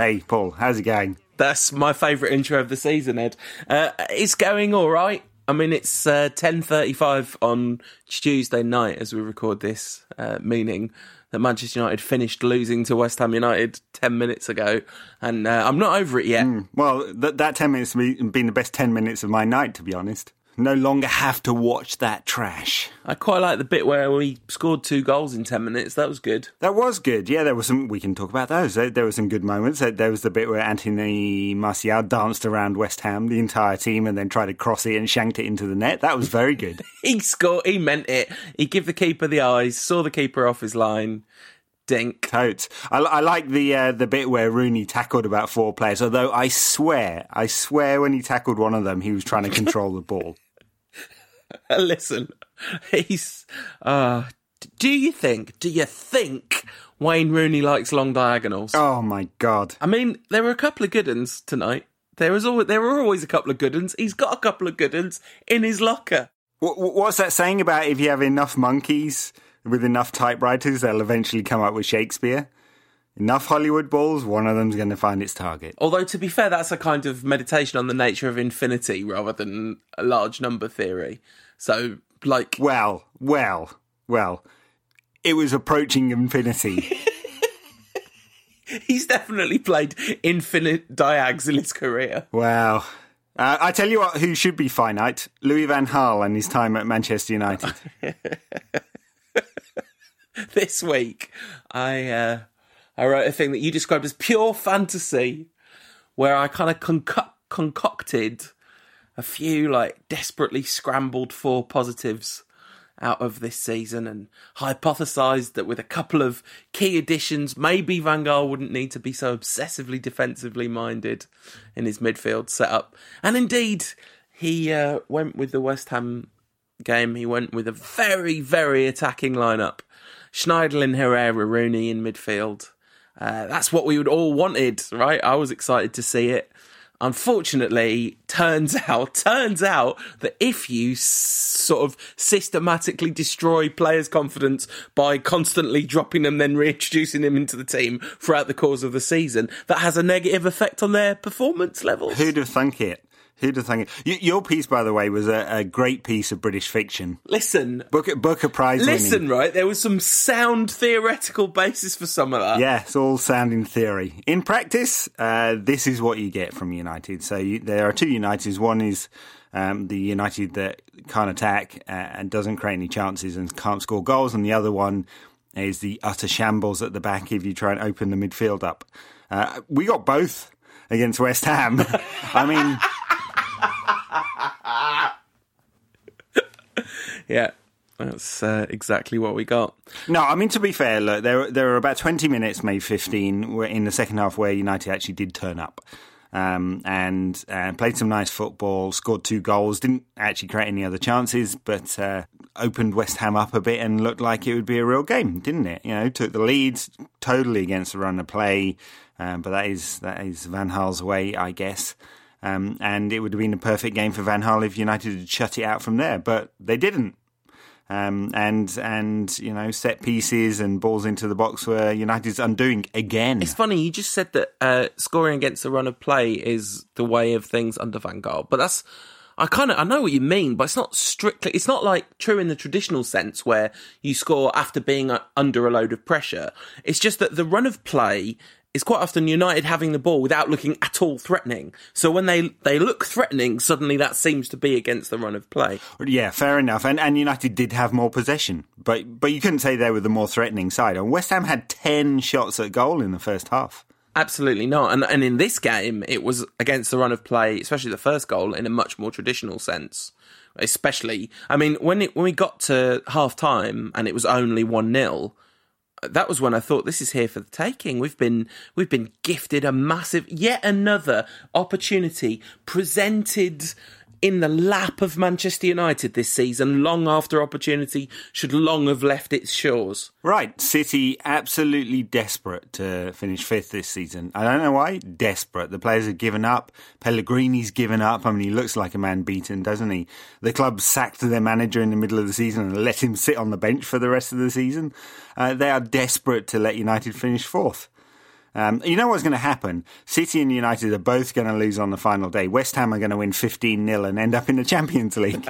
Hey, Paul, how's it going? That's my favourite intro of the season, Ed. Uh, it's going all right. I mean, it's uh, ten thirty-five on Tuesday night as we record this, uh, meaning that Manchester United finished losing to West Ham United ten minutes ago, and uh, I'm not over it yet. Mm, well, that that ten minutes has been the best ten minutes of my night, to be honest no longer have to watch that trash. I quite like the bit where we scored two goals in 10 minutes. That was good. That was good. Yeah, there was some, we can talk about those. There, there were some good moments. There was the bit where Anthony Martial danced around West Ham, the entire team, and then tried to cross it and shanked it into the net. That was very good. he scored, he meant it. He gave the keeper the eyes, saw the keeper off his line Dink. Totes. I, I like the uh, the bit where Rooney tackled about four players. Although I swear, I swear, when he tackled one of them, he was trying to control the ball. Listen, he's. Uh, do you think? Do you think Wayne Rooney likes long diagonals? Oh my god! I mean, there were a couple of good ones tonight. There was always, there were always a couple of good ones. He's got a couple of good ones in his locker. What, what's that saying about if you have enough monkeys? with enough typewriters, they'll eventually come up with Shakespeare. Enough Hollywood balls, one of them's going to find its target. Although, to be fair, that's a kind of meditation on the nature of infinity rather than a large number theory. So, like. Well, well, well. It was approaching infinity. He's definitely played infinite diags in his career. Wow. Uh, I tell you what, who should be finite? Louis Van Gaal and his time at Manchester United. this week, I uh, I wrote a thing that you described as pure fantasy, where I kind of conco- concocted a few like desperately scrambled for positives out of this season and hypothesized that with a couple of key additions, maybe Van Gaal wouldn't need to be so obsessively defensively minded in his midfield setup. And indeed, he uh, went with the West Ham game. He went with a very, very attacking lineup. Schneiderlin, Herrera, Rooney in midfield. Uh, that's what we would all wanted, right? I was excited to see it. Unfortunately, turns out, turns out that if you sort of systematically destroy players' confidence by constantly dropping them, then reintroducing them into the team throughout the course of the season, that has a negative effect on their performance levels. Who'd have thunk it? Who'd have thunk it? Your piece, by the way, was a, a great piece of British fiction. Listen, Booker, Booker Prize. Listen, winning. right? There was some sound theoretical basis for some of that. Yeah, it's all sound in theory. In practice, uh, this is what you get from United. So you, there are two Uniteds. One is um, the United that can't attack uh, and doesn't create any chances and can't score goals, and the other one is the utter shambles at the back if you try and open the midfield up. Uh, we got both against West Ham. I mean. Yeah. That's uh, exactly what we got. No, I mean to be fair, look, there there were about twenty minutes, maybe fifteen, in the second half where United actually did turn up, um, and uh, played some nice football, scored two goals, didn't actually create any other chances, but uh, opened West Ham up a bit and looked like it would be a real game, didn't it? You know, took the lead totally against the run of play, um, but that is that is Van Gaal's way, I guess. Um, and it would have been a perfect game for Van Gaal if United had shut it out from there, but they didn't. Um, and and you know set pieces and balls into the box were United's undoing again. It's funny you just said that uh, scoring against the run of play is the way of things under Van Gaal, but that's I kind of I know what you mean, but it's not strictly. It's not like true in the traditional sense where you score after being under a load of pressure. It's just that the run of play is quite often United having the ball without looking at all threatening. So when they they look threatening, suddenly that seems to be against the run of play. Yeah, fair enough. And and United did have more possession, but but you couldn't say they were the more threatening side. And West Ham had ten shots at goal in the first half. Absolutely not. And and in this game, it was against the run of play, especially the first goal, in a much more traditional sense. Especially, I mean, when it when we got to half time and it was only one 0 that was when I thought this is here for the taking. We've been we've been gifted a massive yet another opportunity presented in the lap of Manchester United this season, long after opportunity should long have left its shores. Right, City absolutely desperate to finish fifth this season. I don't know why. Desperate. The players have given up. Pellegrini's given up. I mean, he looks like a man beaten, doesn't he? The club sacked their manager in the middle of the season and let him sit on the bench for the rest of the season. Uh, they are desperate to let United finish fourth. Um, you know what's going to happen? City and United are both going to lose on the final day. West Ham are going to win 15 0 and end up in the Champions League.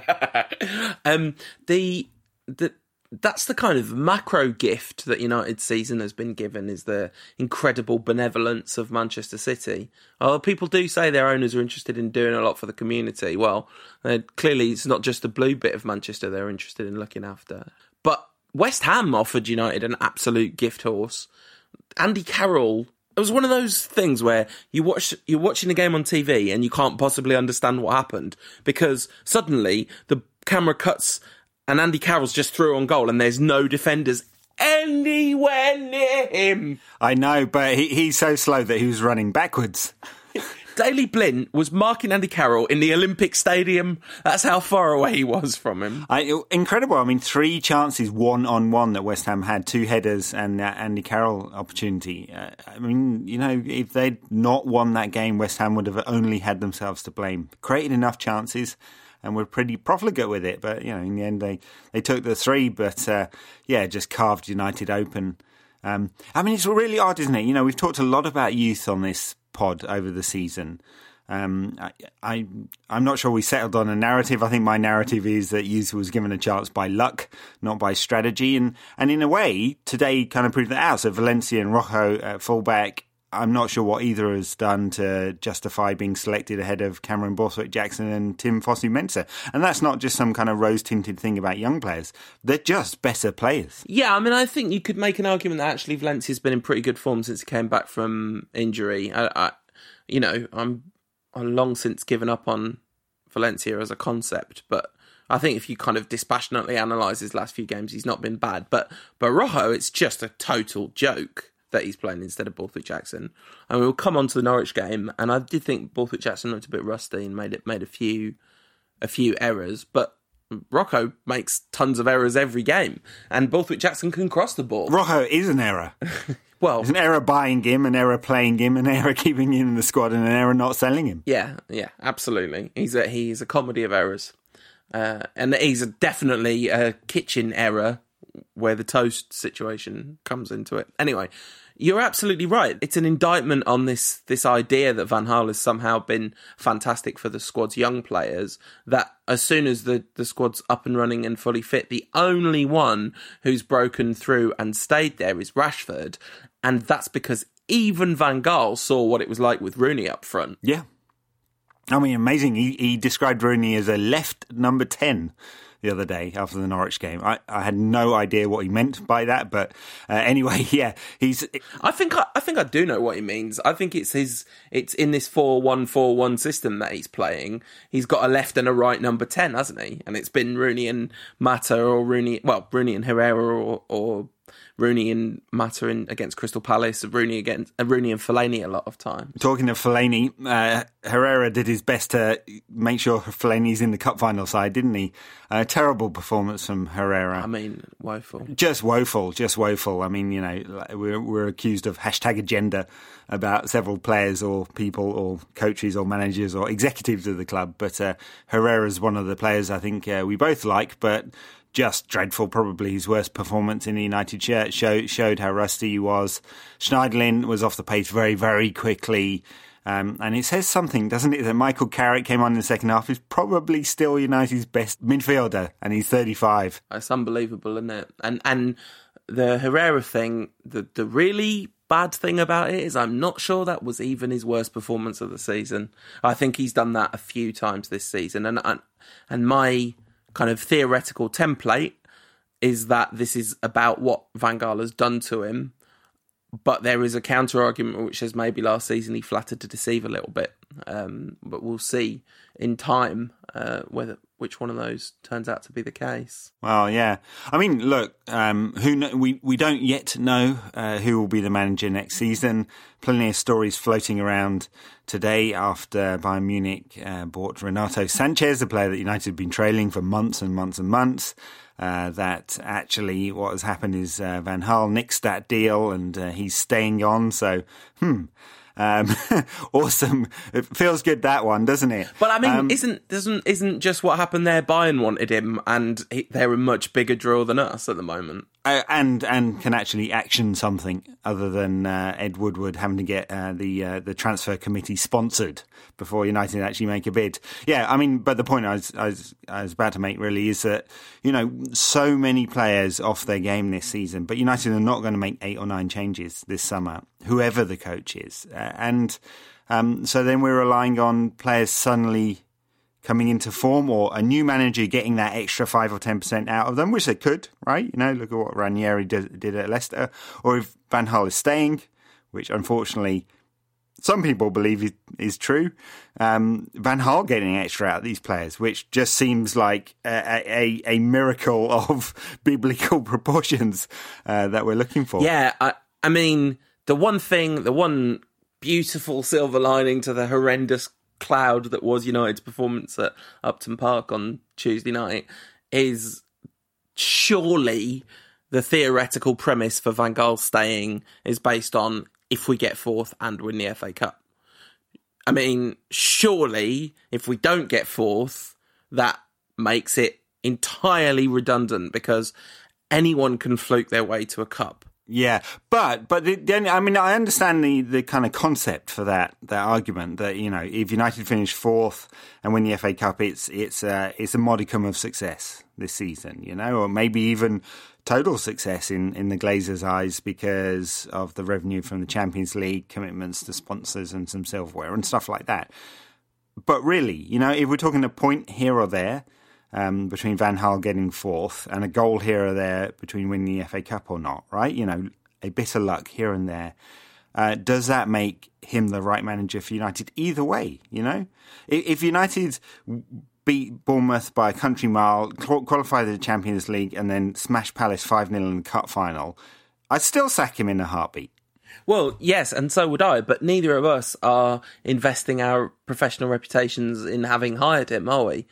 um, the, the, that's the kind of macro gift that United season has been given is the incredible benevolence of Manchester City. Oh, people do say their owners are interested in doing a lot for the community. Well, uh, clearly it's not just the blue bit of Manchester they're interested in looking after. But West Ham offered United an absolute gift horse. Andy Carroll it was one of those things where you watch you're watching the game on TV and you can't possibly understand what happened because suddenly the camera cuts and Andy Carroll's just through on goal, and there's no defenders anywhere near him. I know, but he, he's so slow that he was running backwards. Daley Blind was marking Andy Carroll in the Olympic Stadium. That's how far away he was from him. I, incredible. I mean, three chances one on one that West Ham had, two headers and uh, Andy Carroll opportunity. Uh, I mean, you know, if they'd not won that game, West Ham would have only had themselves to blame. Created enough chances and were pretty profligate with it. But you know, in the end, they they took the three. But uh, yeah, just carved United open. Um, I mean, it's really odd, isn't it? You know, we've talked a lot about youth on this pod over the season. Um, I, I, am not sure we settled on a narrative. I think my narrative is that youth was given a chance by luck, not by strategy. And, and in a way, today kind of proved that out. So Valencia and Rojo at fullback I'm not sure what either has done to justify being selected ahead of Cameron Borthwick Jackson and Tim Fosu Mensah. And that's not just some kind of rose tinted thing about young players. They're just better players. Yeah, I mean, I think you could make an argument that actually Valencia's been in pretty good form since he came back from injury. I, I you know, I'm, I'm long since given up on Valencia as a concept, but I think if you kind of dispassionately analyse his last few games, he's not been bad. But but Rojo, it's just a total joke that he's playing instead of Borthwick Jackson. And we'll come on to the Norwich game, and I did think Borthwick Jackson looked a bit rusty and made it made a few a few errors, but Rojo makes tons of errors every game, and Borthwick Jackson can cross the ball. Rojo is an error. well, it's an error buying him, an error playing him, an error keeping him in the squad, and an error not selling him. Yeah, yeah, absolutely. He's a he's a comedy of errors, uh, and he's a, definitely a kitchen error where the toast situation comes into it. Anyway, you're absolutely right. It's an indictment on this this idea that Van Gaal has somehow been fantastic for the squad's young players. That as soon as the, the squad's up and running and fully fit, the only one who's broken through and stayed there is Rashford, and that's because even Van Gaal saw what it was like with Rooney up front. Yeah, I mean, amazing. He, he described Rooney as a left number ten the other day after the Norwich game. I, I had no idea what he meant by that, but uh, anyway, yeah, he's. I think I, I think I do know what he means. I think it's his. It's in this four one four one system that he's playing. He's got a left and a right number ten, hasn't he? And it's been Rooney and Mata or Rooney, well, Rooney and Herrera or, or Rooney and Mata in, against Crystal Palace, Rooney against uh, Rooney and Fellaini a lot of time. Talking of Fellaini, uh, Herrera did his best to make sure Fellaini's in the cup final side, didn't he? A terrible performance from Herrera. I mean, woeful. Just woeful, just woeful. I mean, you know, we're, we're accused of hashtag agenda about several players or people or coaches or managers or executives of the club, but uh, Herrera's one of the players I think uh, we both like, but just dreadful. Probably his worst performance in the United shirt show, showed how rusty he was. Schneiderlin was off the pace very, very quickly. Um, and it says something, doesn't it, that Michael Carrick came on in the second half is probably still United's best midfielder, and he's 35. It's unbelievable, isn't it? And and the Herrera thing, the the really bad thing about it is I'm not sure that was even his worst performance of the season. I think he's done that a few times this season, and and, and my kind of theoretical template is that this is about what Van Gaal has done to him, but there is a counter argument which says maybe last season he flattered to deceive a little bit. Um, but we'll see in time uh, whether which one of those turns out to be the case. Well, yeah. I mean, look, um, who know, we we don't yet know uh, who will be the manager next season. Plenty of stories floating around today after Bayern Munich uh, bought Renato Sanches, a player that United have been trailing for months and months and months. Uh, that actually what has happened is uh, Van Gaal nixed that deal and uh, he's staying on. So, hmm. Um, awesome. It feels good that one, doesn't it? But I mean, Um, isn't doesn't isn't just what happened there? Bayern wanted him, and he, they're a much bigger draw than us at the moment. uh, and and can actually action something other than uh, Ed Woodward having to get uh, the uh, the transfer committee sponsored before United actually make a bid. Yeah, I mean, but the point I was, I was I was about to make really is that you know so many players off their game this season, but United are not going to make eight or nine changes this summer, whoever the coach is, uh, and um, so then we're relying on players suddenly coming into form or a new manager getting that extra five or ten percent out of them, which they could, right? You know, look at what Ranieri did, did at Leicester, or if Van Gaal is staying, which unfortunately some people believe is, is true. Um, Van Gaal getting extra out of these players, which just seems like a, a, a miracle of biblical proportions uh, that we're looking for. Yeah, I, I mean, the one thing, the one beautiful silver lining to the horrendous cloud that was United's performance at Upton Park on Tuesday night is surely the theoretical premise for Van Gaal staying is based on if we get fourth and win the FA Cup. I mean, surely if we don't get fourth, that makes it entirely redundant because anyone can fluke their way to a cup. Yeah, but but the, the only, I mean I understand the, the kind of concept for that that argument that you know if United finish fourth and win the FA Cup, it's it's uh, it's a modicum of success this season, you know, or maybe even total success in in the Glazers' eyes because of the revenue from the Champions League, commitments to sponsors and some silverware and stuff like that. But really, you know, if we're talking a point here or there. Um, between Van Gaal getting fourth and a goal here or there between winning the FA Cup or not, right? You know, a bit of luck here and there. Uh, does that make him the right manager for United? Either way, you know, if, if United beat Bournemouth by a country mile, qualify the Champions League, and then smash Palace five 0 in the cup final, I'd still sack him in a heartbeat. Well, yes, and so would I, but neither of us are investing our professional reputations in having hired him, are we?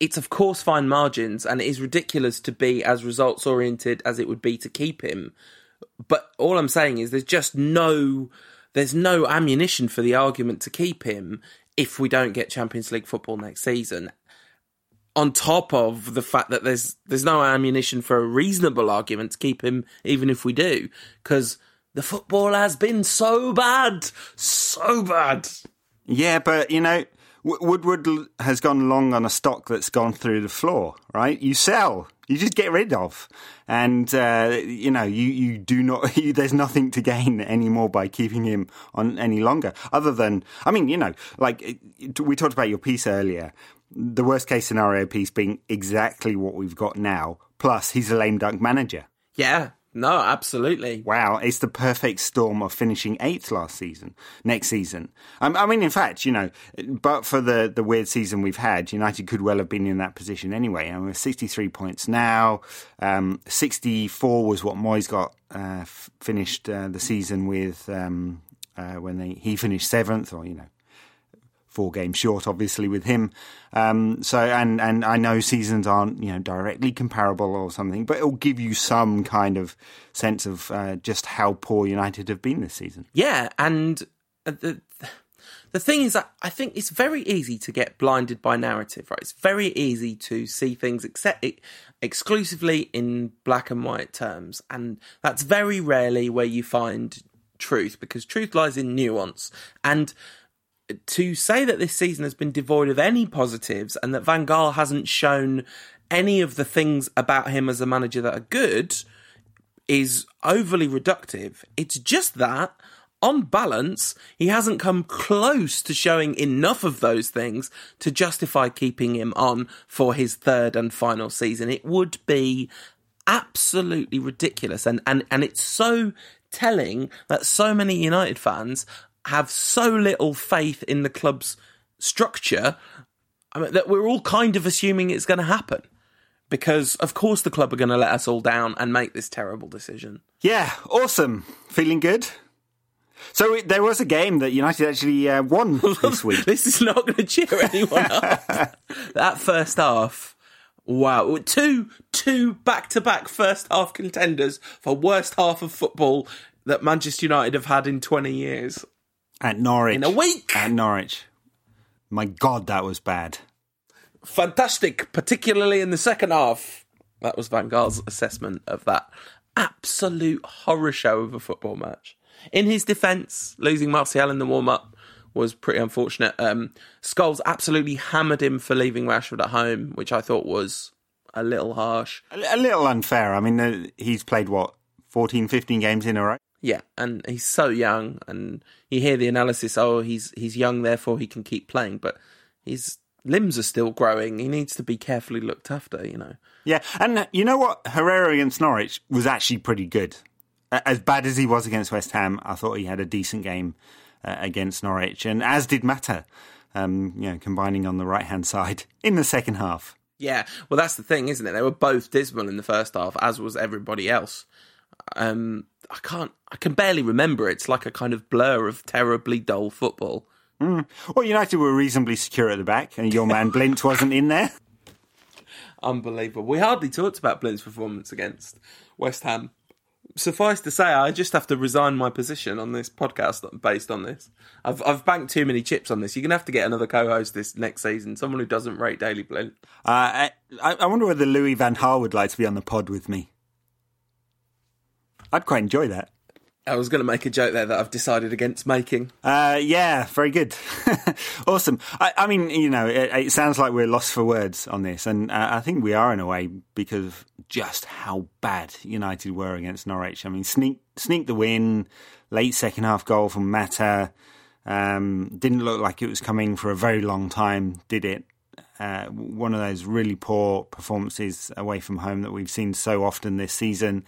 It's of course fine margins, and it is ridiculous to be as results oriented as it would be to keep him. But all I'm saying is there's just no there's no ammunition for the argument to keep him if we don't get Champions League football next season. On top of the fact that there's there's no ammunition for a reasonable argument to keep him even if we do, because the football has been so bad, so bad. Yeah, but you know, Woodward has gone long on a stock that's gone through the floor, right? You sell, you just get rid of, and uh, you know you you do not. You, there's nothing to gain anymore by keeping him on any longer, other than I mean, you know, like we talked about your piece earlier. The worst case scenario piece being exactly what we've got now. Plus, he's a lame duck manager. Yeah, no, absolutely. Wow, it's the perfect storm of finishing eighth last season, next season. Um, I mean, in fact, you know, but for the, the weird season we've had, United could well have been in that position anyway. And we're 63 points now. Um, 64 was what Moyes got uh, f- finished uh, the season with um, uh, when they, he finished seventh, or, you know, four games short, obviously, with him. Um, so, and and I know seasons aren't you know directly comparable or something, but it'll give you some kind of sense of uh, just how poor United have been this season. Yeah, and the the thing is, that I think it's very easy to get blinded by narrative. Right, it's very easy to see things except exclusively in black and white terms, and that's very rarely where you find truth because truth lies in nuance and to say that this season has been devoid of any positives and that Van Gaal hasn't shown any of the things about him as a manager that are good is overly reductive. It's just that, on balance, he hasn't come close to showing enough of those things to justify keeping him on for his third and final season. It would be absolutely ridiculous and, and, and it's so telling that so many United fans have so little faith in the club's structure I mean, that we're all kind of assuming it's going to happen. Because, of course, the club are going to let us all down and make this terrible decision. Yeah, awesome. Feeling good? So it, there was a game that United actually uh, won this week. this is not going to cheer anyone up. that first half, wow! Two two back to back first half contenders for worst half of football that Manchester United have had in twenty years. At Norwich. in a week. At Norwich. My God, that was bad. Fantastic, particularly in the second half. That was Van Gaal's assessment of that absolute horror show of a football match. In his defence, losing Martial in the warm up was pretty unfortunate. Um, Scholes absolutely hammered him for leaving Rashford at home, which I thought was a little harsh. A, a little unfair. I mean, uh, he's played, what, 14, 15 games in a row? Yeah, and he's so young, and you hear the analysis. Oh, he's he's young, therefore he can keep playing, but his limbs are still growing. He needs to be carefully looked after. You know. Yeah, and you know what? Herrera against Norwich was actually pretty good. As bad as he was against West Ham, I thought he had a decent game uh, against Norwich, and as did Mata. Um, you know, combining on the right hand side in the second half. Yeah, well, that's the thing, isn't it? They were both dismal in the first half, as was everybody else. Um, I can't, I can barely remember. It's like a kind of blur of terribly dull football. Mm. Well, United were reasonably secure at the back, and your man Blind wasn't in there. Unbelievable. We hardly talked about Blind's performance against West Ham. Suffice to say, I just have to resign my position on this podcast based on this. I've I've banked too many chips on this. You're gonna have to get another co-host this next season, someone who doesn't rate Daley Blind. Uh, I, I wonder whether Louis Van Gaal would like to be on the pod with me. I'd quite enjoy that. I was going to make a joke there that I've decided against making. Uh, yeah, very good. awesome. I, I, mean, you know, it, it, sounds like we're lost for words on this, and uh, I think we are in a way because of just how bad United were against Norwich. I mean, sneak, sneak the win, late second half goal from Mata. Um, didn't look like it was coming for a very long time, did it? Uh, one of those really poor performances away from home that we've seen so often this season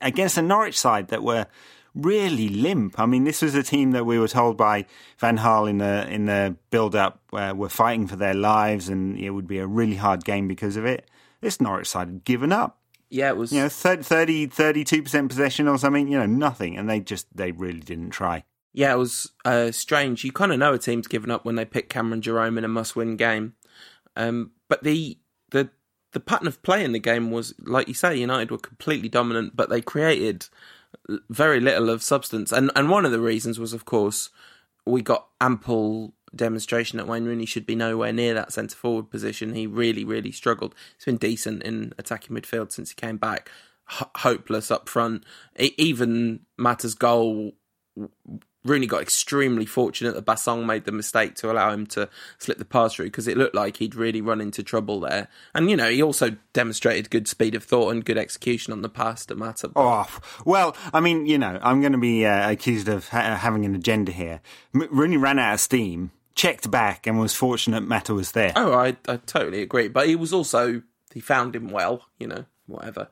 against a Norwich side that were really limp. I mean, this was a team that we were told by Van Gaal in the in the build up uh, were fighting for their lives, and it would be a really hard game because of it. This Norwich side had given up. Yeah, it was you know 30 32 percent possession or something. You know, nothing, and they just they really didn't try. Yeah, it was uh, strange. You kind of know a team's given up when they pick Cameron Jerome in a must-win game. Um, but the the the pattern of play in the game was, like you say, United were completely dominant, but they created very little of substance. And and one of the reasons was, of course, we got ample demonstration that Wayne Rooney should be nowhere near that centre forward position. He really, really struggled. He's been decent in attacking midfield since he came back. H- hopeless up front. Even Mata's goal Rooney got extremely fortunate that Bassong made the mistake to allow him to slip the pass through because it looked like he'd really run into trouble there. And, you know, he also demonstrated good speed of thought and good execution on the pass to Mata. Oh, well, I mean, you know, I'm going to be uh, accused of ha- having an agenda here. M- Rooney ran out of steam, checked back, and was fortunate Mata was there. Oh, I, I totally agree. But he was also, he found him well, you know, whatever.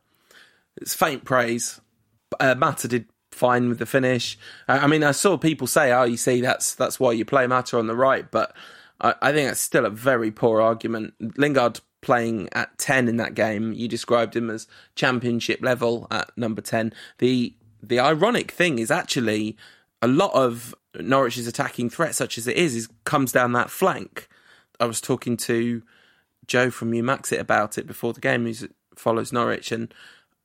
It's faint praise. Uh, Mata did fine with the finish. I mean, I saw people say, "Oh, you see, that's that's why you play Mata on the right," but I, I think that's still a very poor argument. Lingard playing at ten in that game, you described him as championship level at number ten. The the ironic thing is actually a lot of Norwich's attacking threat, such as it is, is comes down that flank. I was talking to Joe from Umaxit about it before the game, who follows Norwich, and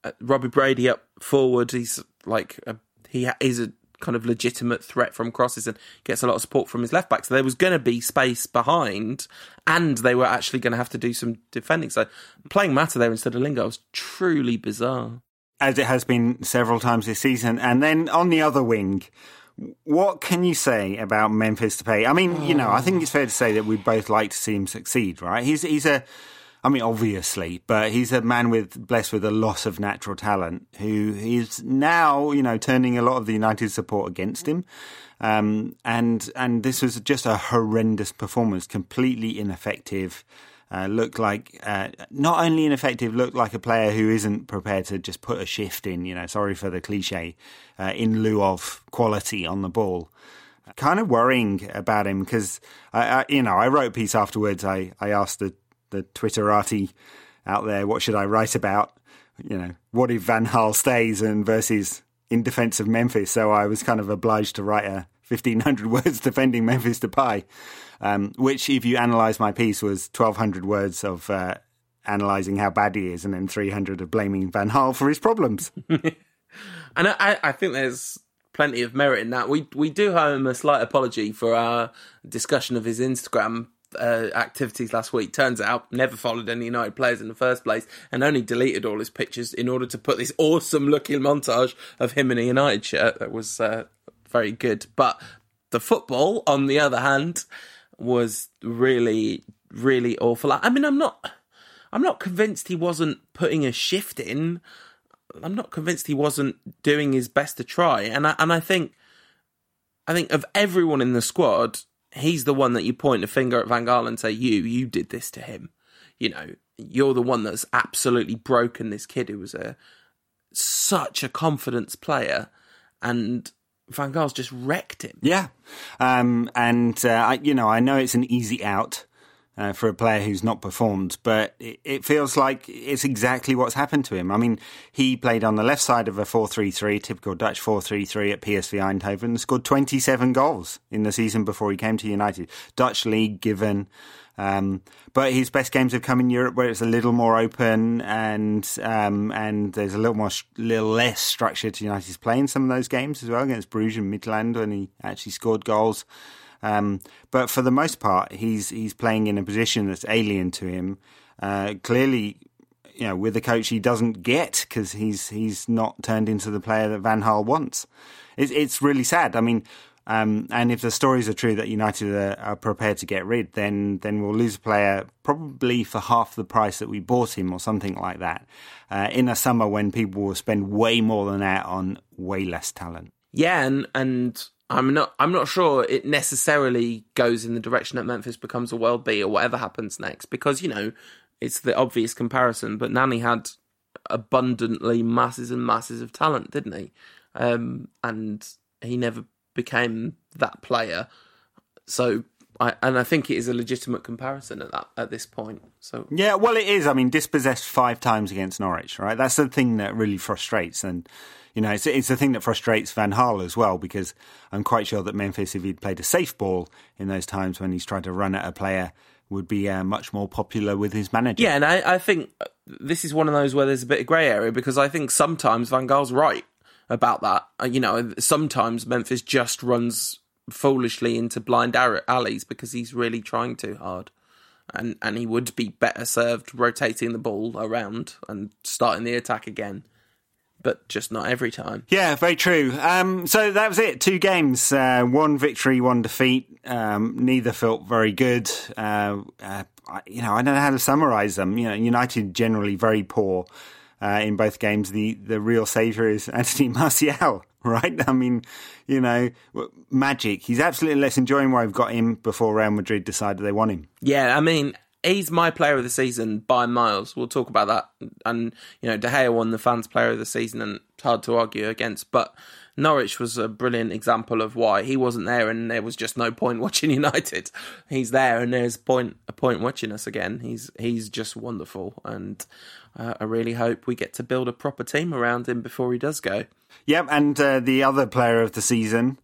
Uh, Robbie Brady up forward. He's like a, he is a kind of legitimate threat from crosses and gets a lot of support from his left back. So there was going to be space behind, and they were actually going to have to do some defending. So playing Mata there instead of Lingard was truly bizarre, as it has been several times this season. And then on the other wing. What can you say about Memphis Depay? I mean, you know, I think it's fair to say that we both like to see him succeed, right? He's he's a I mean, obviously, but he's a man with blessed with a loss of natural talent who is now, you know, turning a lot of the United support against him. Um, and and this was just a horrendous performance, completely ineffective. Uh, looked like uh, not only ineffective, looked like a player who isn't prepared to just put a shift in. You know, sorry for the cliche, uh, in lieu of quality on the ball kind of worrying about him because I, I, you know, I wrote a piece afterwards. I, I asked the the Twitterati out there. What should I write about? You know, what if Van Gaal stays and versus in defence of Memphis? So I was kind of obliged to write a 1500 words defending Memphis Depay, um, which, if you analyse my piece, was 1200 words of uh, analysing how bad he is and then 300 of blaming Van Gaal for his problems. and I, I think there's plenty of merit in that. We we do owe him a slight apology for our discussion of his Instagram uh, activities last week. Turns out never followed any United players in the first place, and only deleted all his pictures in order to put this awesome looking montage of him in a United shirt. That was uh, very good. But the football, on the other hand, was really really awful. I mean, I'm not. I'm not convinced he wasn't putting a shift in. I'm not convinced he wasn't doing his best to try. And I, and I think, I think of everyone in the squad, he's the one that you point a finger at Van Gaal and say, "You, you did this to him." You know, you're the one that's absolutely broken this kid who was a such a confidence player, and Van Gaal's just wrecked him. Yeah, um, and uh, I, you know, I know it's an easy out uh, for a player who's not performed, but it, it, feels like it's exactly what's happened to him. I mean, he played on the left side of a 4-3-3, typical Dutch 4-3-3 at PSV Eindhoven, scored 27 goals in the season before he came to United. Dutch league given. Um, but his best games have come in Europe, where it's a little more open and um, and there's a little more, little less structure to United's play in some of those games as well against Bruges and Midtjylland when he actually scored goals. Um, but for the most part, he's he's playing in a position that's alien to him. Uh, clearly, you know, with a coach he doesn't get because he's he's not turned into the player that Van Gaal wants. It's it's really sad. I mean. Um, and if the stories are true that United are, are, prepared to get rid, then then we'll lose a player probably for half the price that we bought him, or something like that, uh, in a summer when people will spend way more than that on way less talent. Yeah, and and I'm not. I'm not sure it necessarily goes in the direction that Memphis becomes a world B or whatever happens next, because you know it's the obvious comparison. But Nani had abundantly masses and masses of talent, didn't he? Um, and he never became that player. So, I, and I think it is a legitimate comparison at that at this point. So, yeah, well, it is. I mean, dispossessed five times against Norwich, right? That's the thing that really frustrates and you know, it's it's the thing that frustrates Van Gaal as well because I'm quite sure that Memphis, if he'd played a safe ball in those times when he's tried to run at a player, would be uh, much more popular with his manager. Yeah, and I, I think this is one of those where there's a bit of grey area because I think sometimes Van Gaal's right about that. Uh, you know, sometimes Memphis just runs foolishly into blind alleys because he's really trying too hard. And and he would be better served rotating the ball around and starting the attack again but just not every time. Yeah, very true. Um, so that was it. Two games, uh, one victory, one defeat. Um, neither felt very good. Uh, uh, you know, I don't know how to summarise them. You know, United generally very poor uh, in both games. The the real saviour is Anthony Martial, right? I mean, you know, magic. He's absolutely less enjoying where I've got him before Real Madrid decided they want him. Yeah, I mean, he's my player of the season by miles. We'll talk about that. And, you know, De Gea won the fans' player of the season, and it's hard to argue against. But Norwich was a brilliant example of why he wasn't there, and there was just no point watching United. He's there, and there's point a point watching us again. He's he's just wonderful, and uh, I really hope we get to build a proper team around him before he does go. Yep, and uh, the other player of the season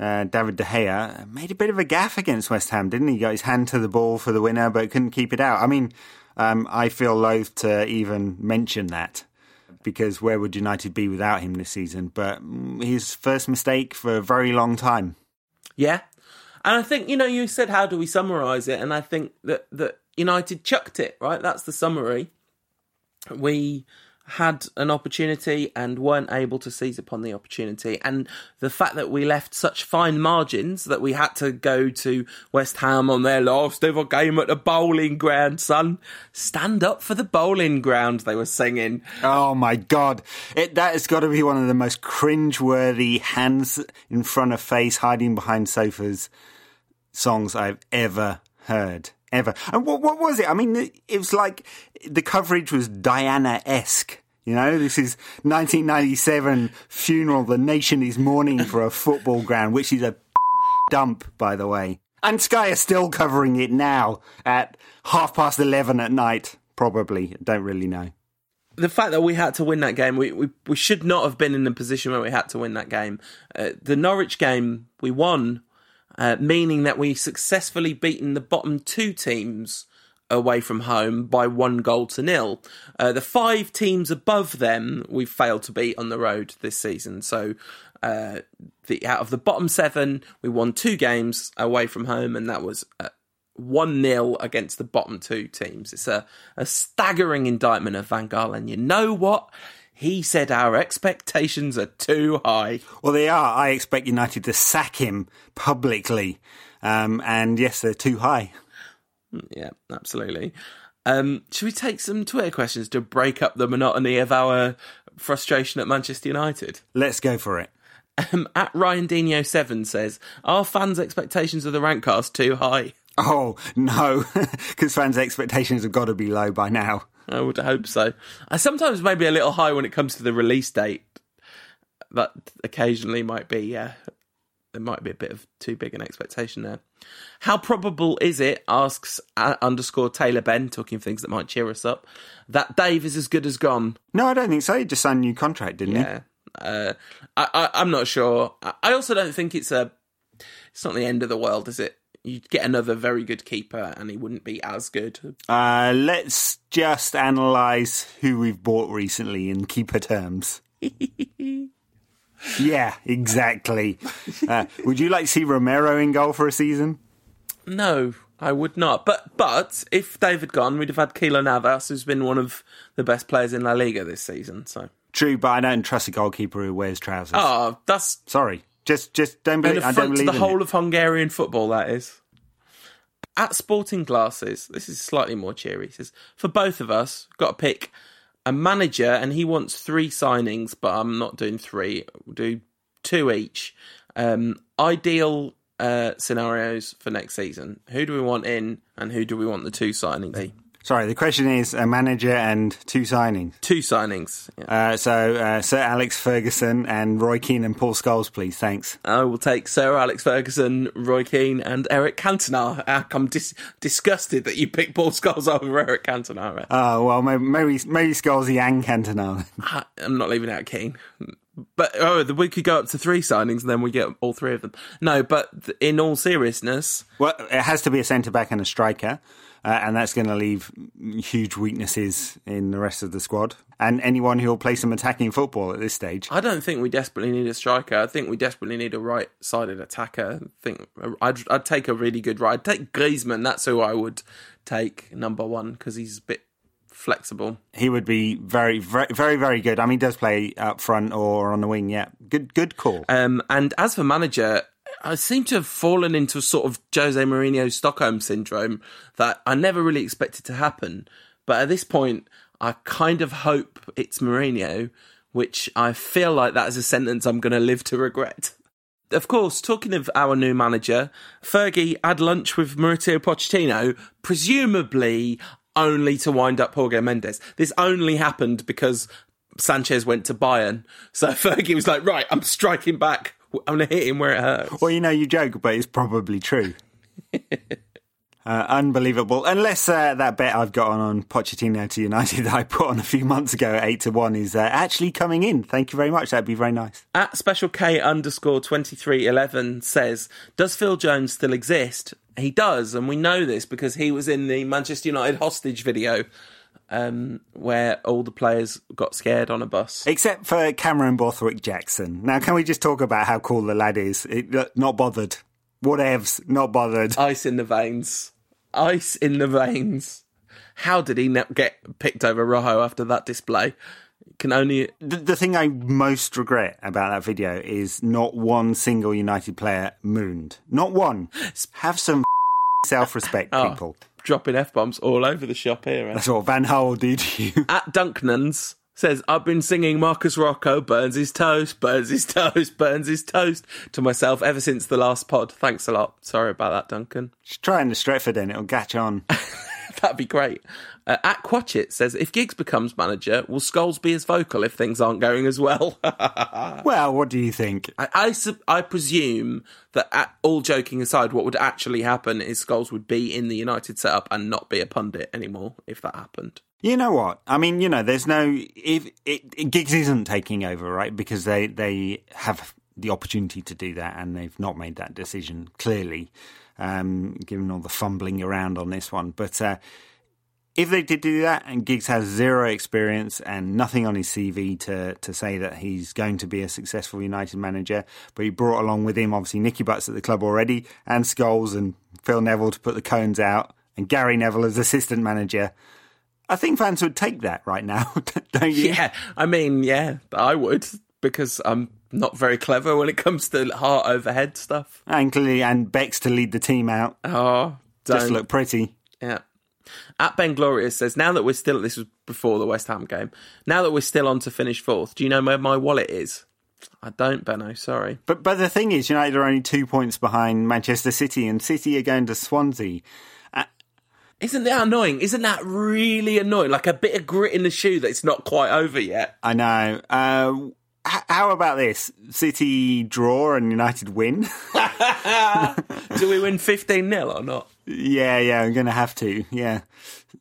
uh, David De Gea made a bit of a gaff against West Ham, didn't he? Got his hand to the ball for the winner, but couldn't keep it out. I mean, um, I feel loath to even mention that because where would United be without him this season? But mm, his first mistake for a very long time. Yeah, and I think you know you said how do we summarise it, and I think that that United chucked it right. That's the summary. We had an opportunity and weren't able to seize upon the opportunity. And the fact that we left such fine margins that we had to go to West Ham on their last ever game at the Boleyn Ground, son. Stand up for the Boleyn Ground, they were singing. Oh my God. It, that has got to be one of the most cringe-worthy hands in front of face, hiding behind sofas songs I've ever heard ever. And what what was it? I mean, it was like the coverage was Diana esque. You know, this is 1997 funeral. The nation is mourning for a football ground, which is a dump, by the way. And Sky are still covering it now at half past 11 at night, probably. Don't really know. The fact that we had to win that game, we, we, we should not have been in the position where we had to win that game. Uh, the Norwich game, we won uh, meaning that we successfully beaten the bottom two teams away from home by one goal to nil. Uh, the five teams above them we've failed to beat on the road this season. So Uh, the out of the bottom seven, we won two games away from home, and that was uh, one 0 against the bottom two teams. It's a, a staggering indictment of Van Gaal, and you know what? He said our expectations are too high. Well, they are. I expect United to sack him publicly, um, and yes, they're too high. Yeah, absolutely. Um, should we take some Twitter questions to break up the monotony of our frustration at Manchester United? Let's go for it. Um, at Ryan Dino seven says, "Are fans' expectations of the Rantcast too high?" Oh no, because fans' expectations have got to be low by now. I would hope so. I sometimes maybe a little high when it comes to the release date. That occasionally might be, yeah, there might be a bit of too big an expectation there. How probable is it, asks uh, underscore Taylor Ben, talking of things that might cheer us up, that Dave is as good as gone? No, I don't think so. He just signed a new contract, didn't he? Yeah. Uh, I, I, I'm not sure. I also don't think it's a. It's not the end of the world, is it? You'd get another very good keeper, and he wouldn't be as good. Uh, let's just analyse who we've bought recently in keeper terms. yeah, exactly. Uh, would you like to see Romero in goal for a season? No, I would not. But but if Dave had gone, we'd have had Keylor Navas, who's been one of the best players in La Liga this season. So, True, but I don't trust a goalkeeper who wears trousers. oh, that's Sorry, just just don't believe. I don't believe the whole it. of Hungarian football. That is. At Sporting Glasses, this is slightly more cheery. He says, for both of us, got to pick a manager, and he wants three signings, but I'm not doing three. We'll do two each. Um, ideal uh, scenarios for next season. Who do we want in, and who do we want the two signings? Sorry, the question is a manager and two signings. Two signings. Yeah. Uh, so uh, Sir Alex Ferguson and Roy Keane and Paul Scholes, please. Thanks. I will take Sir Alex Ferguson, Roy Keane, and Eric Cantona. I'm dis- disgusted that you picked Paul Scholes over Eric Cantona. Oh well, maybe maybe, maybe Scholesy and Cantona. I'm not leaving out Keane. But oh, the we could go up to three signings, and then we get all three of them. No, but in all seriousness, well, it has to be a centre back and a striker, uh, and that's going to leave huge weaknesses in the rest of the squad and anyone who will play some attacking football at this stage. I don't think we desperately need a striker. I think we desperately need a right-sided attacker. I think I'd, I'd take a really good right. I'd take Griezmann. That's who I would take number one because he's a bit flexible. He would be very, very, very, very good. I mean, he does play up front or on the wing. Yeah, good, good call. Um, and as for manager, I seem to have fallen into a sort of Jose Mourinho Stockholm syndrome that I never really expected to happen. But at this point, I kind of hope it's Mourinho, which I feel like that is a sentence I'm going to live to regret. Of course, talking of our new manager, Fergie had lunch with Mauricio Pochettino, presumably only to wind up Jorge Mendes. This only happened because Sanches went to Bayern. So Fergie was like, right, I'm striking back. I'm going to hit him where it hurts. Well, you know, you joke, but it's probably true. Uh, unbelievable. Unless uh, that bet I've got on on Pochettino to United that I put on a few months ago at 8 to 1 is uh, actually coming in. Thank you very much. That'd be very nice. At special K underscore 2311 says, Does Phil Jones still exist? He does, and we know this because he was in the Manchester United hostage video um, where all the players got scared on a bus. Except for Cameron Borthwick Jackson. Now, can we just talk about how cool the lad is? It, not bothered. Whatevs, not bothered. Ice in the veins. Ice in the veins. How did he not get picked over Rojo after that display? Can only The, the thing I most regret about that video is not one single United player mooned. Not one. Have some self respect, Oh. Dropping f bombs all over the shop here. eh? That's what Van Hole did to you. At Dunknans says, I've been singing Marcus Rojo burns his toast, burns his toast, burns his toast to myself ever since the last pod. Thanks a lot. Sorry about that, Duncan. Just try in the Stretford and it'll catch on. That'd be great. Uh, at Quatchit says, if Giggs becomes manager, will Scholes be as vocal if things aren't going as well? well, what do you think? I, I, sup- I presume that, at, all joking aside, what would actually happen is Scholes would be in the United setup and not be a pundit anymore if that happened. You know what? I mean, you know, there's no if it, it Giggs isn't taking over, right? Because they they have the opportunity to do that, and they've not made that decision clearly, um, given all the fumbling around on this one. But uh, if they did do that, and Giggs has zero experience and nothing on his CV to, to say that he's going to be a successful United manager, but he brought along with him obviously Nicky Butt's at the club already, and Scholes and Phil Neville to put the cones out, and Gary Neville as assistant manager. I think fans would take that right now, don't you? Yeah, I mean, yeah, I would because I'm not very clever when it comes to heart overhead stuff. And clearly, and Bex to lead the team out, Oh, just don't. look pretty. Yeah. At Ben Glorious says, now that we're still, this was before the West Ham game, now that we're still on to finish fourth, do you know where my wallet is? I don't, Benno, sorry. But but the thing is, United are only two points behind Manchester City, and City are going to Swansea. Isn't that annoying? Isn't that really annoying? Like a bit of grit in the shoe that it's not quite over yet. I know. Uh, how about this? City draw and United win. Do we win 15 0 or not? yeah, yeah, I'm going to have to. Yeah,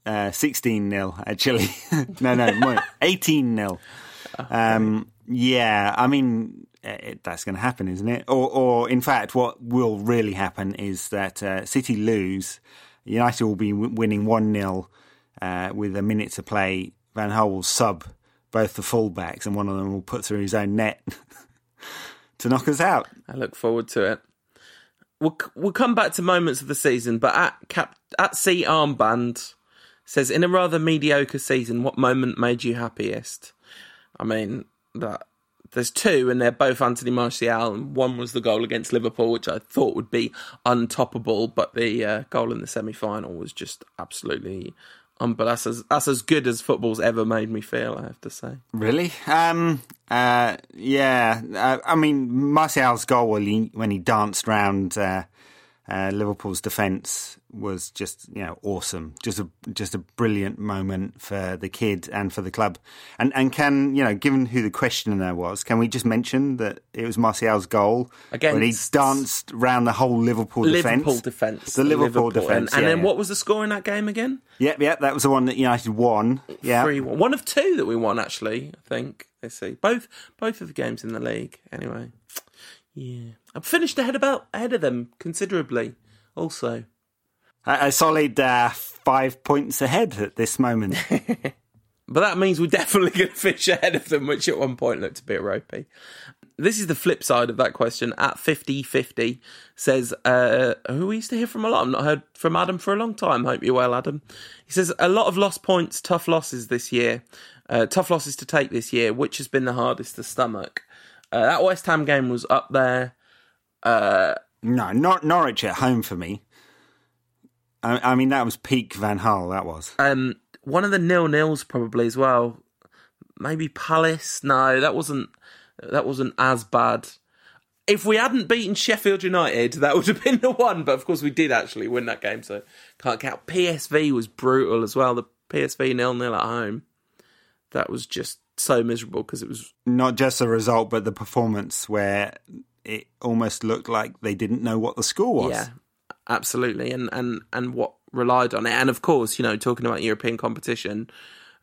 uh, sixteen 0 actually. no, no, eighteen 0 Um, yeah, I mean it, that's going to happen, isn't it? Or, or in fact, what will really happen is that uh, City lose. United will be w- winning one 0 uh, with a minute to play. Van Gaal will sub both the fullbacks, and one of them will put through his own net to knock us out. I look forward to it. We'll, we'll come back to moments of the season, but at Cap at C Armband says, in a rather mediocre season, what moment made you happiest? I mean, that there's two, and they're both Anthony Martial, and one was the goal against Liverpool, which I thought would be untoppable, but the uh, goal in the semi final was just absolutely. Um, but that's as that's as good as football's ever made me feel. I have to say. Really? Um, uh, yeah. Uh, I mean, Martial's goal when he, when he danced round uh, uh, Liverpool's defence was just you know awesome. Just a just a brilliant moment for the kid and for the club. And and can you know, given who the questioner was, can we just mention that it was Martial's goal when he danced round the whole Liverpool defence? Liverpool defence. The Liverpool defence, And, and yeah, then yeah. what was the score in that game again? Yep, yep. That was the one that United won. Yeah. Three one. One of two that we won actually. I think. Let's see. Both both of the games in the league. Anyway. Yeah. I've finished ahead about ahead of them considerably. Also. A, a solid uh, five points ahead at this moment. But that means we're definitely going to finish ahead of them, which at one point looked a bit ropey. This is the flip side of that question. At 50 50 says, uh, who we used to hear from a lot. I've not heard from Adam for a long time. Hope you're well, Adam. He says, a lot of lost points, tough losses this year, uh, tough losses to take this year. Which has been the hardest to stomach? Uh, that West Ham game was up there. No, not Norwich at home for me. I, I mean, that was peak Van Gaal. That was. Um, one of the nil nils probably as well. Maybe Palace. No, that wasn't. That wasn't as bad. If we hadn't beaten Sheffield United, that would have been the one. But of course, we did actually win that game, so can't count. PSV was brutal as well. The PSV nil nil at home. That was just so miserable because it was Not just the result, but the performance where it almost looked like they didn't know what the score was. Yeah, absolutely, and and and what relied on it, and of course, you know, talking about European competition,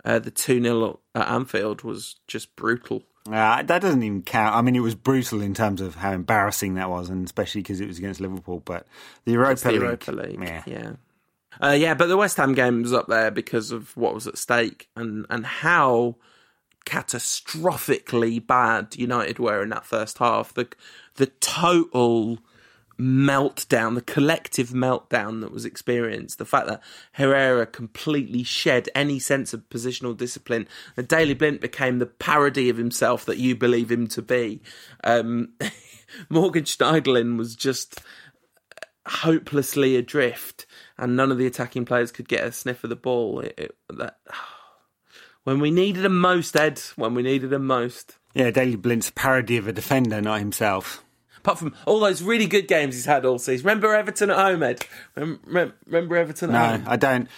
uh, the two 0 at Anfield was just brutal. Uh, that doesn't even count. I mean, it was brutal in terms of how embarrassing that was, and especially because it was against Liverpool. But the Europa, the League, Europa League. yeah. Yeah. Uh, yeah, but the West Ham game was up there because of what was at stake and, and how catastrophically bad United were in that first half. The the total meltdown, the collective meltdown that was experienced, the fact that Herrera completely shed any sense of positional discipline, that Daley Blind became the parody of himself that you believe him to be. Um, Morgan Schneiderlin was just hopelessly adrift, and none of the attacking players could get a sniff of the ball. It, it, that, when we needed him most, Ed, when we needed him most. Yeah, Daley Blind's parody of a defender, not himself. Apart from all those really good games he's had all season. Remember Everton at home, Ed? Remember, remember Everton at No, home? I don't.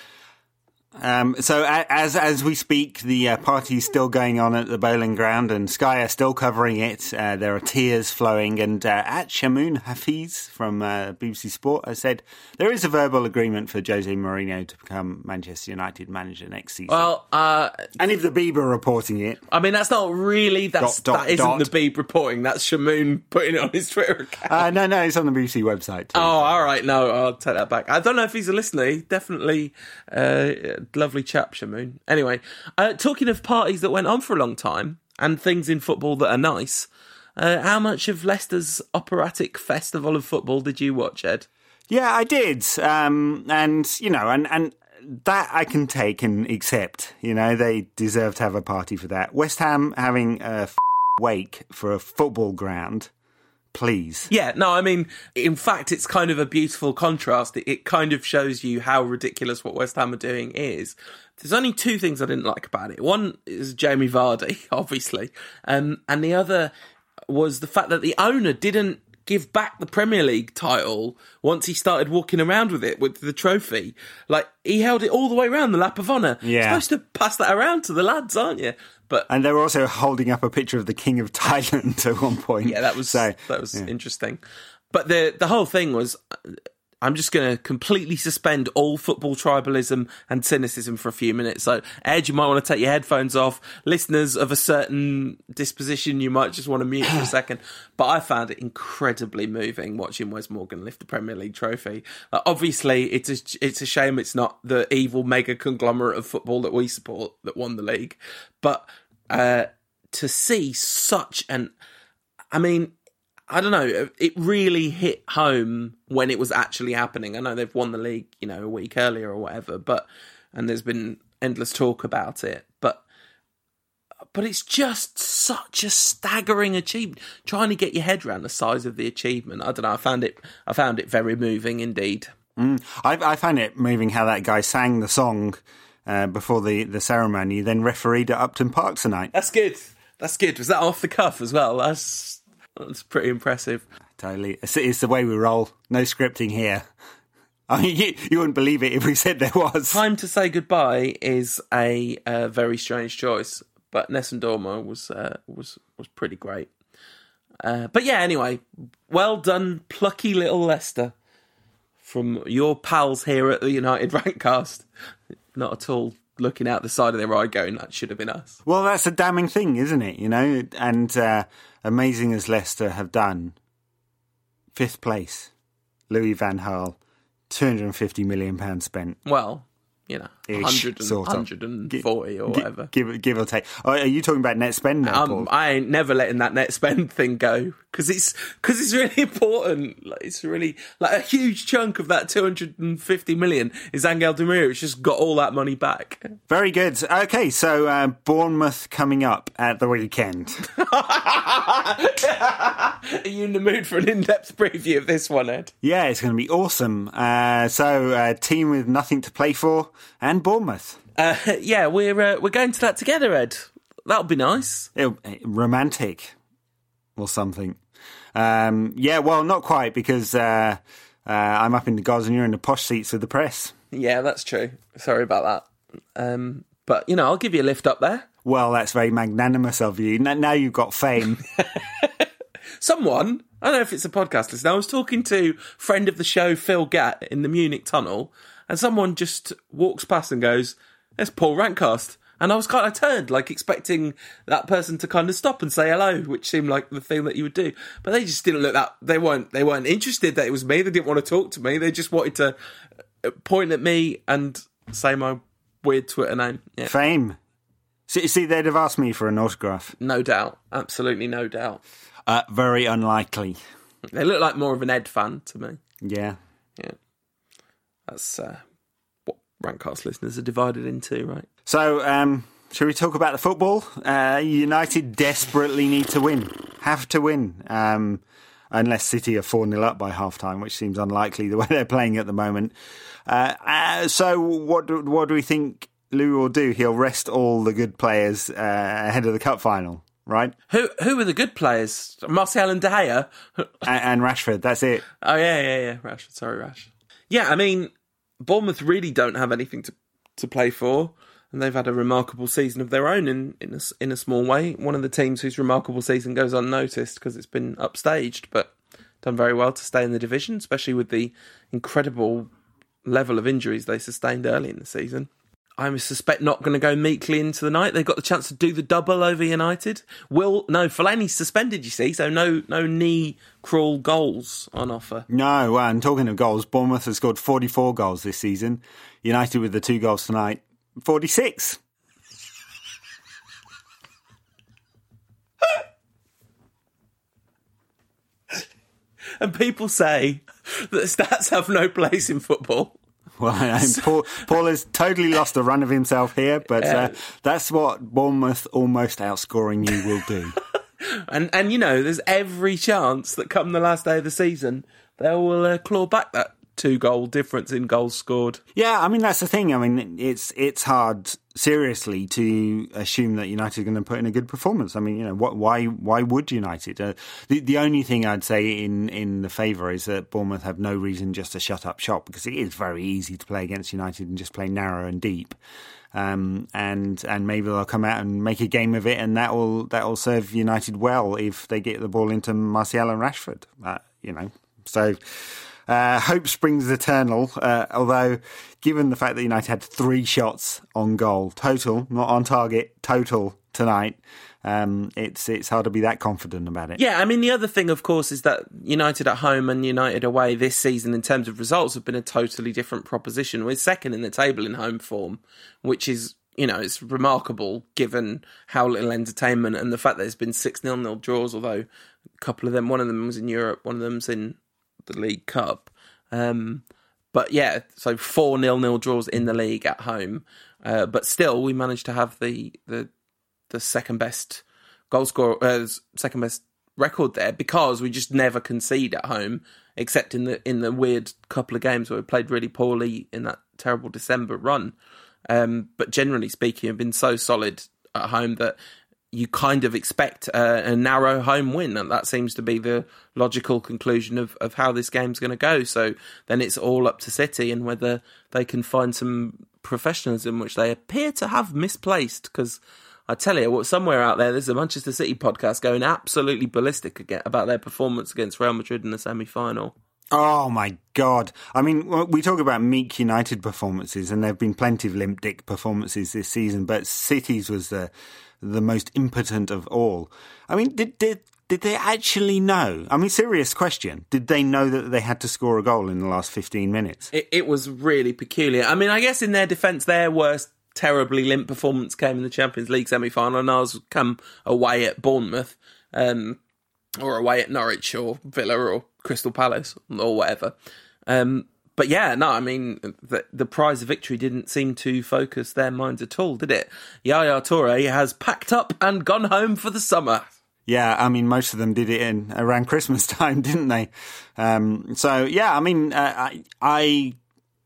Um, so a- as as we speak, the uh, party is still going on at the Boleyn Ground, and Sky are still covering it. Uh, there are tears flowing, and uh, at Shamoon Hafiz from uh, BBC Sport has said there is a verbal agreement for Jose Mourinho to become Manchester United manager next season. Well, uh, and if the Beeb are reporting it, I mean, that's not really, that's, Dot, dot, that isn't dot. the Beeb reporting. That's Shamoon putting it on his Twitter account. uh, no, no, it's on the BBC website. Too. Oh, all right. No, I'll take that back. I don't know if he's a listener. He definitely uh, lovely chap, Shamoon. Anyway, uh, talking of parties that went on for a long time and things in football that are nice, uh, how much of Leicester's operatic festival of football did you watch, Ed? Yeah, I did. Um, and, you know, and, and that I can take and accept. You know, they deserve to have a party for that. West Ham having a f- wake for a football ground. Please. Yeah, no, I mean, in fact, it's kind of a beautiful contrast. It, it kind of shows you how ridiculous what West Ham are doing is. There's only two things I didn't like about it. One is Jamie Vardy, obviously, um, and the other was the fact that the owner didn't give back the Premier League title once he started walking around with it with the trophy. Like he held it all the way around the lap of honour. Yeah. You're supposed to pass that around to the lads, aren't you? But And they were also holding up a picture of the King of Thailand at one point. yeah, that was so. that was interesting. But the the whole thing was. I'm just going to completely suspend all football tribalism and cynicism for a few minutes. So, Ed, you might want to take your headphones off. Listeners of a certain disposition, you might just want to mute for a second. But I found it incredibly moving watching Wes Morgan lift the Premier League trophy. Uh, obviously, it's a, it's a shame it's not the evil mega conglomerate of football that we support that won the league. But uh, to see such an, I mean, I don't know. It really hit home when it was actually happening. I know they've won the league, you know, a week earlier or whatever, but and there's been endless talk about it, but but it's just such a staggering achievement. Trying to get your head around the size of the achievement. I don't know. I found it. I found it very moving indeed. I, I found it moving how that guy sang the song uh, before the, the ceremony, then refereed at Upton Park tonight. That's good. That's good. Was that off the cuff as well? That's that's pretty impressive. Totally. It's, it's the way we roll. No scripting here. I mean, you, you wouldn't believe it if we said there was. Time to say goodbye is a uh, very strange choice, but Nessun Dorma was uh, was was pretty great. Uh, but yeah, anyway, well done, plucky little Leicester from your pals here at the United Rantcast. Not at all looking out the side of their eye, going that should have been us. Well, that's a damning thing, isn't it? You know, and uh, amazing as Leicester have done, fifth place, Louis Van Gaal, two hundred and fifty million pounds spent. Well, you know, 100 and, sort of. 140 or whatever. Give, give or take. Are you talking about net spend now, Um, I ain't never letting that net spend thing go because it's because it's really important. Like, it's really like a huge chunk of that 250 million is Angel Di Maria. It's just got all that money back. Very good. Okay, so uh, Bournemouth coming up at the weekend. Are you in the mood for an in-depth preview of this one, Ed? yeah, it's going to be awesome. Uh, so, uh, team with nothing to play for, and Bournemouth. Uh, yeah, we're uh, we're going to that together, Ed. That'll be nice. It'll- romantic or something. Um, yeah, well, not quite because uh, uh, I'm up in the gods and you're in the posh seats with the press. Yeah, that's true. Sorry about that. Um, but you know, I'll give you a lift up there. Well, that's very magnanimous of you. Now you've got fame. someone, I don't know if it's a podcast listener, I was talking to friend of the show, Phil Gatt, in the Munich tunnel, and someone just walks past and goes, There's Paul Rantcast. And I was kind of turned, like expecting that person to kind of stop and say hello, which seemed like the thing that you would do. But they just didn't look that they weren't they weren't interested that it was me. They didn't want to talk to me. They just wanted to uh, point at me and say my weird Twitter name. Yeah, fame. See, see, they'd have asked me for an autograph. no doubt, absolutely no doubt. Uh, very unlikely. They look like more of an Ed fan to me. Yeah. That's uh, what Rantcast listeners are divided into, right? So, um, shall we talk about the football? Uh, United desperately need to win, have to win, um, unless City are 4 0 up by half time, which seems unlikely the way they're playing at the moment. Uh, uh, so, what do, what do we think Lou will do? He'll rest all the good players uh, ahead of the cup final, right? Who who are the good players? Martial and De Gea. And, and Rashford, that's it. Oh yeah, yeah, yeah. Rash. Sorry, Rash. Yeah, I mean, Bournemouth really don't have anything to to play for, and they've had a remarkable season of their own in in a, in a small way. One of the teams whose remarkable season goes unnoticed because it's been upstaged, but done very well to stay in the division, especially with the incredible level of injuries they sustained early in the season. I suspect not going to go meekly into the night. They've got the chance to do the double over United. Will no Fellaini's suspended, you see, so no no knee crawl goals on offer. No, and talking of goals, Bournemouth has scored 44 goals this season. United with the two goals tonight, 46. and people say that stats have no place in football. Well, I mean, Paul, Paul has totally lost the run of himself here, but uh, that's what Bournemouth almost outscoring you will do. and and you know, there's every chance that come the last day of the season, they will uh, claw back that two goal difference in goals scored. Yeah, I mean that's the thing. I mean it's it's hard seriously to assume that United are going to put in a good performance. I mean, you know, what, why why would United? Uh, the the only thing I'd say in in the favour is that Bournemouth have no reason just to shut up shop because it is very easy to play against United and just play narrow and deep. Um, and and maybe they'll come out and make a game of it, and that will that will serve United well if they get the ball into Martial and Rashford. Uh, you know, so uh, hope springs eternal, uh, although given the fact that United had three shots on goal total, not on target, total tonight, um, it's it's hard to be that confident about it. Yeah, I mean the other thing, of course, is that United at home and United away this season, in terms of results, have been a totally different proposition. We're second in the table in home form, which is you know it's remarkable given how little entertainment and the fact that there's been six nil nil draws. Although a couple of them, one of them was in Europe, one of them's in the League Cup. Um, but yeah, so four nil nil draws in the league at home. Uh, but still, we managed to have the the the second best goal score, uh, second best record there because we just never concede at home, except in the in the weird couple of games where we played really poorly in that terrible December run. Um, but generally speaking, have been so solid at home that you kind of expect a, a, narrow home win, and that seems to be the logical conclusion of, of how this game's going to go. So then it's all up to City and whether they can find some professionalism, which they appear to have misplaced. Because I tell you, what, somewhere out there, there's a Manchester City podcast going absolutely ballistic again about their performance against Real Madrid in the semi final. Oh my god! I mean, we talk about meek United performances, and there have been plenty of limp dick performances this season, but City's was the the most impotent of all. I mean, did did did they actually know? I mean, serious question. Did they know that they had to score a goal in the last 15 minutes? It, it was really peculiar. I mean, I guess in their defence, their worst terribly limp performance came in the Champions League semi final, and ours come away at Bournemouth, um, or away at Norwich, or Villa, or Crystal Palace, or whatever. Um, but yeah, no, I mean, the, the, prize of victory didn't seem to focus their minds at all, did it? Yaya Toure has packed up and gone home for the summer. Yeah, I mean, most of them did it in around Christmas time, didn't they? Um, so yeah, I mean, uh, I, I,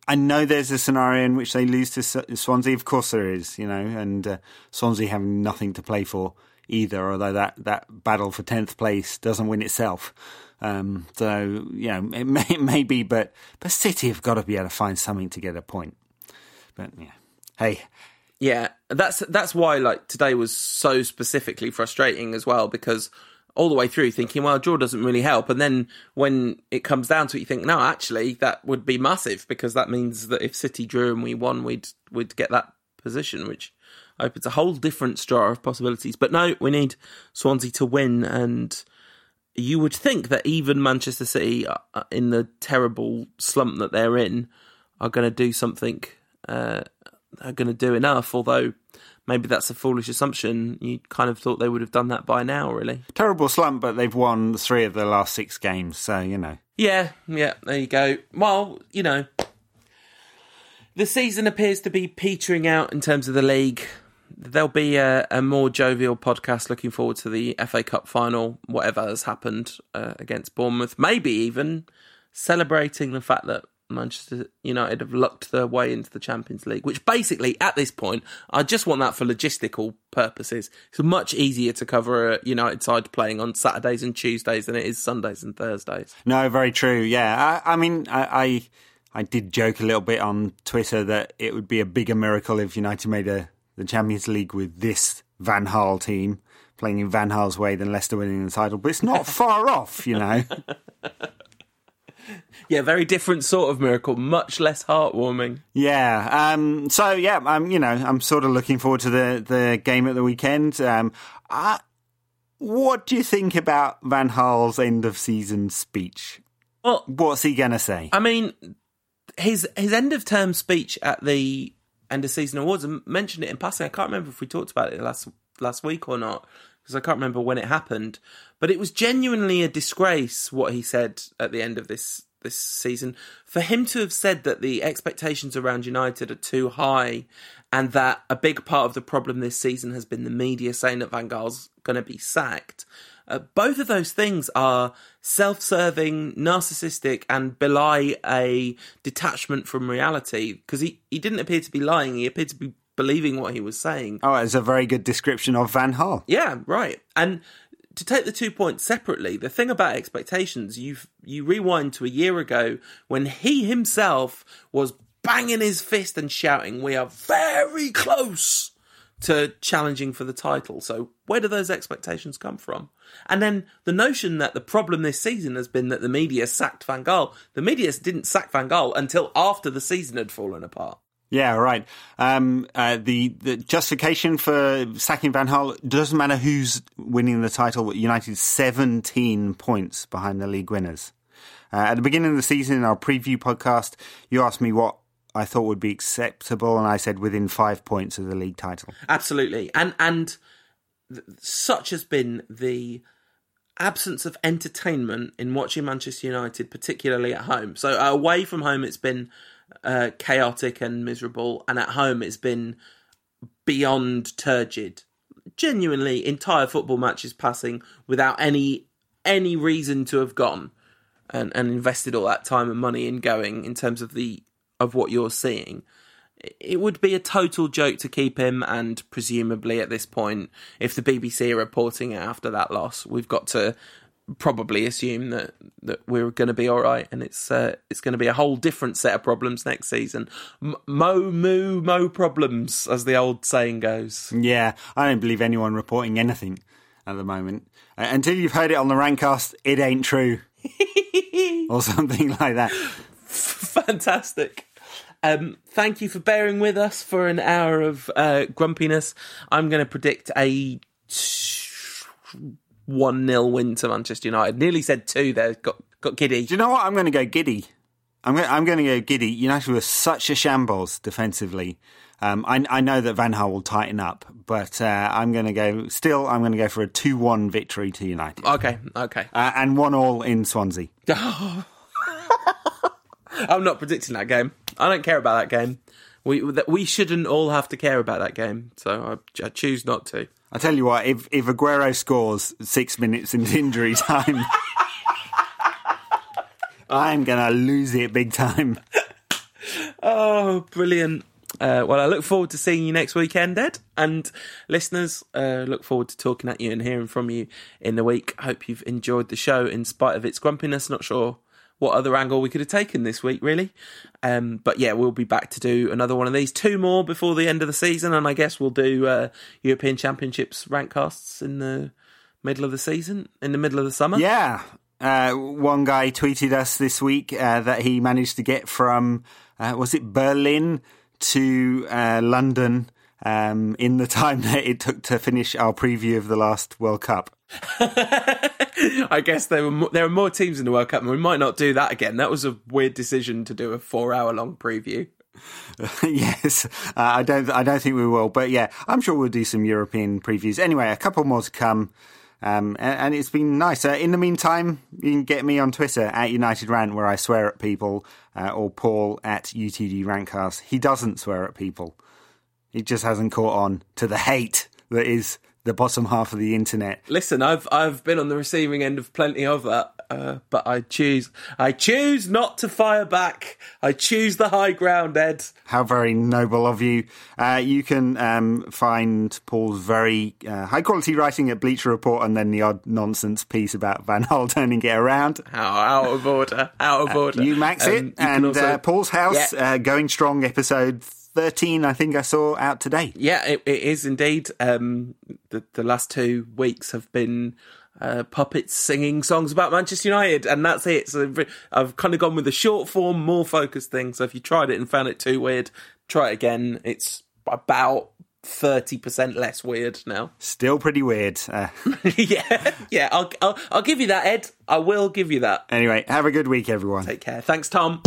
I know there's a scenario in which they lose to Swansea. Of course, there is, you know, and uh, Swansea have nothing to play for either. Although that that battle for tenth place doesn't win itself. Um, so know, it may, it may be, but but City have got to be able to find something to get a point. But yeah, hey, yeah, that's that's why like today was so specifically frustrating as well because all the way through thinking, well, draw doesn't really help, and then when it comes down to it, you think, no, actually, that would be massive because that means that if City drew and we won, we'd we'd get that position, which opens a whole different straw of possibilities. But no, we need Swansea to win and you would think that even Manchester City, uh, uh, in the terrible slump that they're in, are going to do something. Uh, are going to do enough. Although maybe that's a foolish assumption. You kind of thought they would have done that by now, really. Terrible slump, but they've won three of the last six games, so you know. Yeah, yeah. There you go. Well, you know, the season appears to be petering out in terms of the league there'll be a, a, more jovial podcast looking forward to the FA Cup final, whatever has happened uh, against Bournemouth. Maybe even celebrating the fact that Manchester United have lucked their way into the Champions League, which basically, at this point, I just want that for logistical purposes. It's much easier to cover a United side playing on Saturdays and Tuesdays than it is Sundays and Thursdays. No, very true. Yeah, I, I mean, I, I I did joke a little bit on Twitter that it would be a bigger miracle if United made a the Champions League with this Van Gaal team playing in Van Gaal's way than Leicester winning the title, but it's not far off, you know. yeah, very different sort of miracle, much less heartwarming. Yeah. Um, so yeah, I'm you know I'm sort of looking forward to the the game at the weekend. Um, I, what do you think about Van Gaal's end of season speech? Well, what's he gonna say? I mean, his his end of term speech at the end of season awards and mentioned it in passing. I can't remember if we talked about it last last week or not because I can't remember when it happened. But it was genuinely a disgrace what he said at the end of this this season. For him to have said that the expectations around United are too high and that a big part of the problem this season has been the media saying that Van Gaal's going to be sacked. Uh, both of those things are self serving, narcissistic, and belie a detachment from reality because he, he didn't appear to be lying, he appeared to be believing what he was saying. Oh, it's a very good description of Van Gaal. Yeah, right. And to take the two points separately, the thing about expectations, you you rewind to a year ago when he himself was banging his fist and shouting, "We are very close." To challenging for the title. So, where do those expectations come from? And then the notion that the problem this season has been that the media sacked Van Gaal. The media didn't sack Van Gaal until after the season had fallen apart. Yeah, right. Um, uh, the the justification for sacking Van Gaal doesn't matter who's winning the title. United seventeen points behind the league winners. Uh, at the beginning of the season, in our preview podcast, you asked me what I thought would be acceptable, and I said within five points of the league title. Absolutely, and and th- such has been the absence of entertainment in watching Manchester United, particularly at home. So away from home, it's been uh, chaotic and miserable, and at home, it's been beyond turgid. Genuinely, entire football matches passing without any any reason to have gone and, and invested all that time and money in going in terms of the of what you're seeing. It would be a total joke to keep him, and presumably at this point, if the BBC are reporting it after that loss, we've got to probably assume that that we're going to be all right, and it's uh, it's going to be a whole different set of problems next season. M- mo moo mo problems, as the old saying goes. Yeah, I don't believe anyone reporting anything at the moment uh, until you've heard it on the Rantcast. It ain't true, or something like that. Fantastic. Um, thank you for bearing with us for an hour of uh, grumpiness. I'm going to predict a one 0 win to Manchester United. Nearly said two there. Got got giddy. Do you know what? I'm going to go giddy. I'm going, I'm going to go giddy. United were such a shambles defensively. Um, I, I, know that Van Gaal will tighten up, but uh, I'm going to go. Still, I'm going to go for a two-one victory to United. Okay, okay, uh, and one all in Swansea. I'm not predicting that game. I don't care about that game. We we shouldn't all have to care about that game, so I, I choose not to. I tell you what, if if Aguero scores six minutes into injury time, I'm gonna lose it big time. Oh, brilliant! Uh, well, I look forward to seeing you next weekend, Ed. And listeners, uh, look forward to talking at you and hearing from you in the week. Hope you've enjoyed the show in spite of its grumpiness. Not sure what other angle we could have taken this week, really. Um, but yeah, we'll be back to do another one of these, two more before the end of the season, and I guess we'll do uh, European Championships Rantcasts in the middle of the season, in the middle of the summer. Yeah. Uh, one guy tweeted us this week uh, that he managed to get from, uh, was it Berlin to uh, London um, in the time that it took to finish our preview of the last World Cup. I guess there were more, there are more teams in the World Cup, and we might not do that again. That was a weird decision to do a four hour long preview. yes, uh, I don't I don't think we will, but yeah, I'm sure we'll do some European previews. Anyway, a couple more to come. Um, and, and, it's been nice. Uh, in the meantime, you can get me on Twitter at United Rant, where I swear at people, uh, or Paul at UTD Rantcast. He doesn't swear at people. He just hasn't caught on to the hate that is the bottom half of the internet. Listen, I've I've been on the receiving end of plenty of that, uh, but I choose I choose not to fire back. I choose the high ground, Ed. How very noble of you. Uh, you can um, find Paul's very uh, high quality writing at Bleacher Report, and then the odd nonsense piece about Van Gaal turning it around. How out of order! Out of order. you max um, it, and also, uh, Paul's house yeah. Uh, going strong episode 13, I think I saw out today. Yeah, it, it is indeed. Um, the, the last two weeks have been uh, puppets singing songs about Manchester United, and that's it. So I've kind of gone with the short form, more focused thing. So if you tried it and found it too weird, try it again. It's about thirty percent less weird now. Still pretty weird. Uh. yeah, yeah. I'll, I'll I'll give you that, Ed. I will give you that. Anyway, have a good week, everyone. Take care. Thanks, Tom.